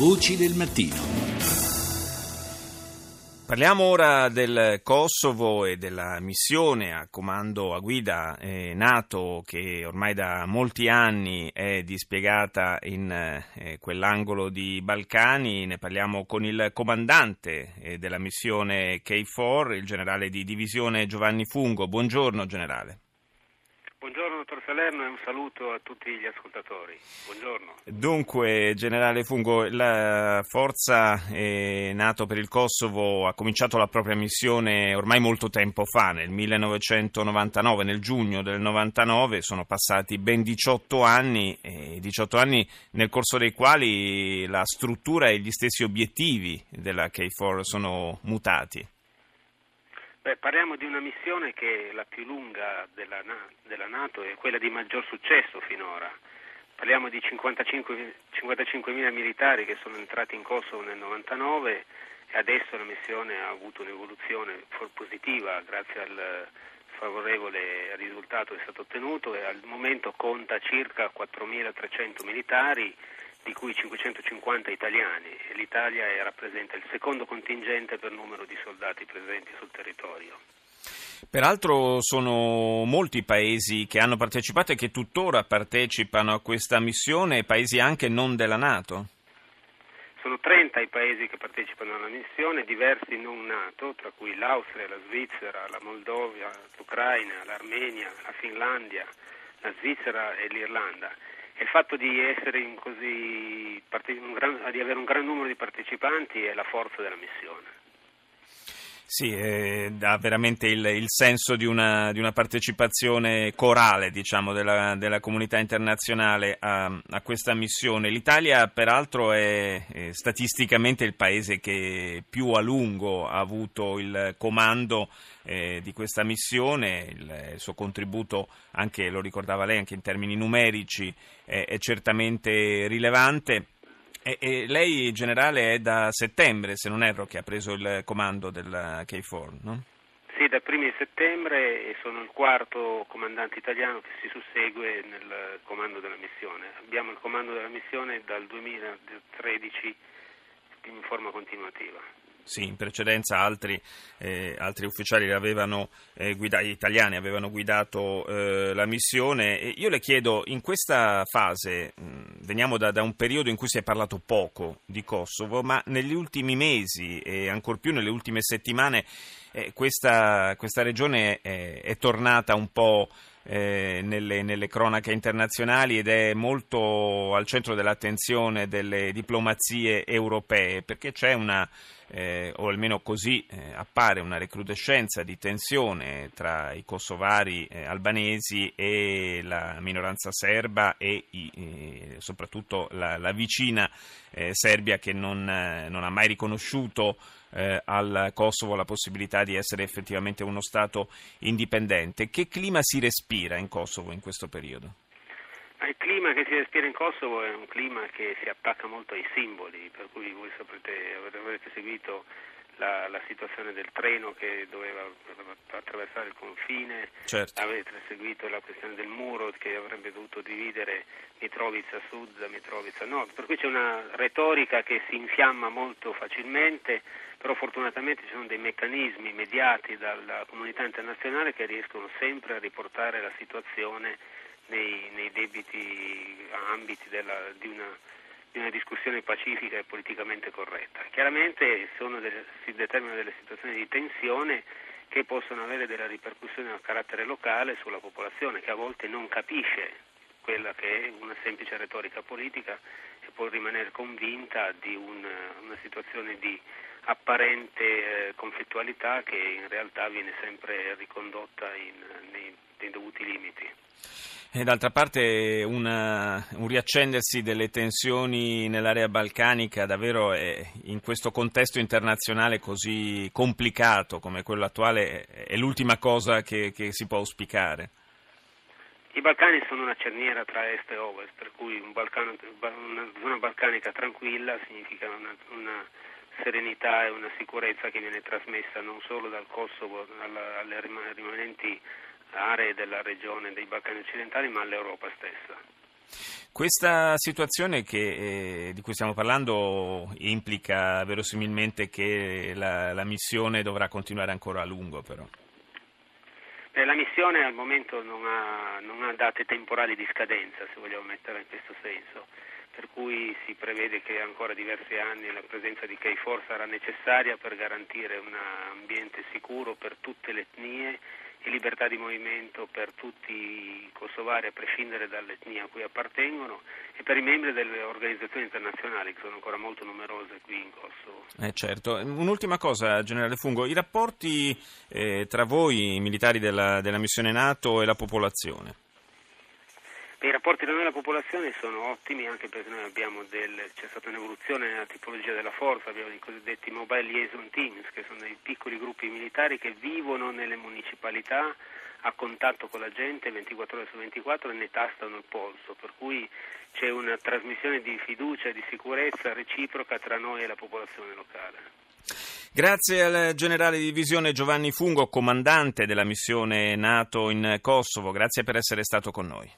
Voci del mattino. Parliamo ora del Kosovo e della missione a comando a guida eh, NATO che ormai da molti anni è dispiegata in eh, quell'angolo di Balcani. Ne parliamo con il comandante eh, della missione K4, il generale di divisione Giovanni Fungo. Buongiorno generale. Buongiorno dottor Salerno e un saluto a tutti gli ascoltatori. Buongiorno. Dunque, generale Fungo, la forza eh, NATO per il Kosovo ha cominciato la propria missione ormai molto tempo fa, nel 1999, nel giugno del 99, sono passati ben 18 anni, eh, 18 anni nel corso dei quali la struttura e gli stessi obiettivi della KFOR sono mutati. Beh, parliamo di una missione che è la più lunga della, della Nato e quella di maggior successo finora. Parliamo di 55, 55.000 militari che sono entrati in Kosovo nel 99 e adesso la missione ha avuto un'evoluzione positiva grazie al favorevole risultato che è stato ottenuto e al momento conta circa 4.300 militari di cui 550 italiani e l'Italia rappresenta il secondo contingente per numero di soldati presenti sul territorio. Peraltro sono molti i paesi che hanno partecipato e che tuttora partecipano a questa missione, paesi anche non della Nato. Sono 30 i paesi che partecipano alla missione, diversi non NATO, tra cui l'Austria, la Svizzera, la Moldova, l'Ucraina, l'Armenia, la Finlandia, la Svizzera e l'Irlanda il fatto di, così, di avere un gran numero di partecipanti è la forza della missione. Sì, eh, dà veramente il, il senso di una, di una, partecipazione corale diciamo, della, della, comunità internazionale a, a, questa missione. L'Italia peraltro è, è, statisticamente il paese che più a lungo ha avuto il comando eh, di questa missione, il, il, suo contributo, anche lo ricordava lei, anche in termini numerici, è, è certamente rilevante. E, e lei, generale, è da settembre, se non erro, che ha preso il comando del K4, no? Sì, da primi settembre e sono il quarto comandante italiano che si sussegue nel comando della missione. Abbiamo il comando della missione dal 2013 in forma continuativa. Sì, in precedenza altri, eh, altri ufficiali avevano, eh, guida- italiani avevano guidato eh, la missione. E io le chiedo, in questa fase, mh, veniamo da, da, un periodo in cui si è parlato poco di Kosovo, ma negli ultimi mesi e ancor più nelle ultime settimane eh, questa, questa, regione è, è tornata un po' eh, nelle, nelle, cronache internazionali ed è molto al centro dell'attenzione delle diplomazie europee perché c'è una, eh, o almeno così eh, appare, una recrudescenza di tensione tra i kosovari eh, albanesi e la minoranza serba e i, eh, soprattutto la, la vicina eh, Serbia che non, non, ha mai riconosciuto eh, al Kosovo la possibilità di essere effettivamente uno Stato indipendente. Che clima si respira in Kosovo in questo periodo? Il clima che si respira in Kosovo è un clima che si attacca molto ai simboli, per cui voi saprete, avrete seguito la, la, situazione del treno che doveva attraversare il confine, certo. avete seguito la questione del muro che avrebbe dovuto dividere Mitrovica Sud da Mitrovica Nord, per cui c'è una retorica che si infiamma molto facilmente però fortunatamente ci sono dei meccanismi mediati dalla comunità internazionale che riescono sempre a riportare la situazione nei, nei debiti ambiti della, di, una, di, una, discussione pacifica e politicamente corretta. Chiaramente delle, si determinano delle situazioni di tensione che possono avere delle ripercussioni a carattere locale sulla popolazione che a volte non capisce quella che è una semplice retorica politica e può rimanere convinta di un, una situazione di apparente eh, conflittualità che in realtà viene sempre ricondotta in, nei, nei dovuti limiti. E d'altra parte una, un riaccendersi delle tensioni nell'area balcanica davvero è, in questo contesto internazionale così complicato come quello attuale è l'ultima cosa che, che si può auspicare. I Balcani sono una cerniera tra est e ovest, per cui un Balcano, una zona balcanica tranquilla significa una, una serenità e una sicurezza che viene trasmessa non solo dal Kosovo alla, alle rimanenti aree della regione dei Balcani occidentali, ma all'Europa stessa. Questa situazione che, eh, di cui stiamo parlando implica verosimilmente che la, la missione dovrà continuare ancora a lungo però. Eh, la missione al momento non ha, non ha, date temporali di scadenza, se vogliamo mettere in questo senso, per cui si prevede che ancora diversi anni la presenza di KFOR sarà necessaria per garantire un ambiente sicuro per tutte le etnie e libertà di movimento per tutti i kosovari a prescindere dall'etnia a cui appartengono e per i membri delle organizzazioni internazionali che sono ancora molto numerose qui in Kosovo. Eh certo. Un'ultima cosa, generale Fungo, i rapporti eh, tra voi, militari della, della missione NATO e la popolazione? I rapporti tra noi e la popolazione sono ottimi anche perché noi del, c'è stata un'evoluzione nella tipologia della forza, abbiamo i cosiddetti mobile liaison teams, che sono dei piccoli gruppi militari che vivono nelle municipalità a contatto con la gente 24 ore su 24 e ne tastano il polso, per cui c'è una trasmissione di fiducia e di sicurezza reciproca tra noi e la popolazione locale. Grazie al generale di divisione Giovanni Fungo, comandante della missione NATO in Kosovo, grazie per essere stato con noi.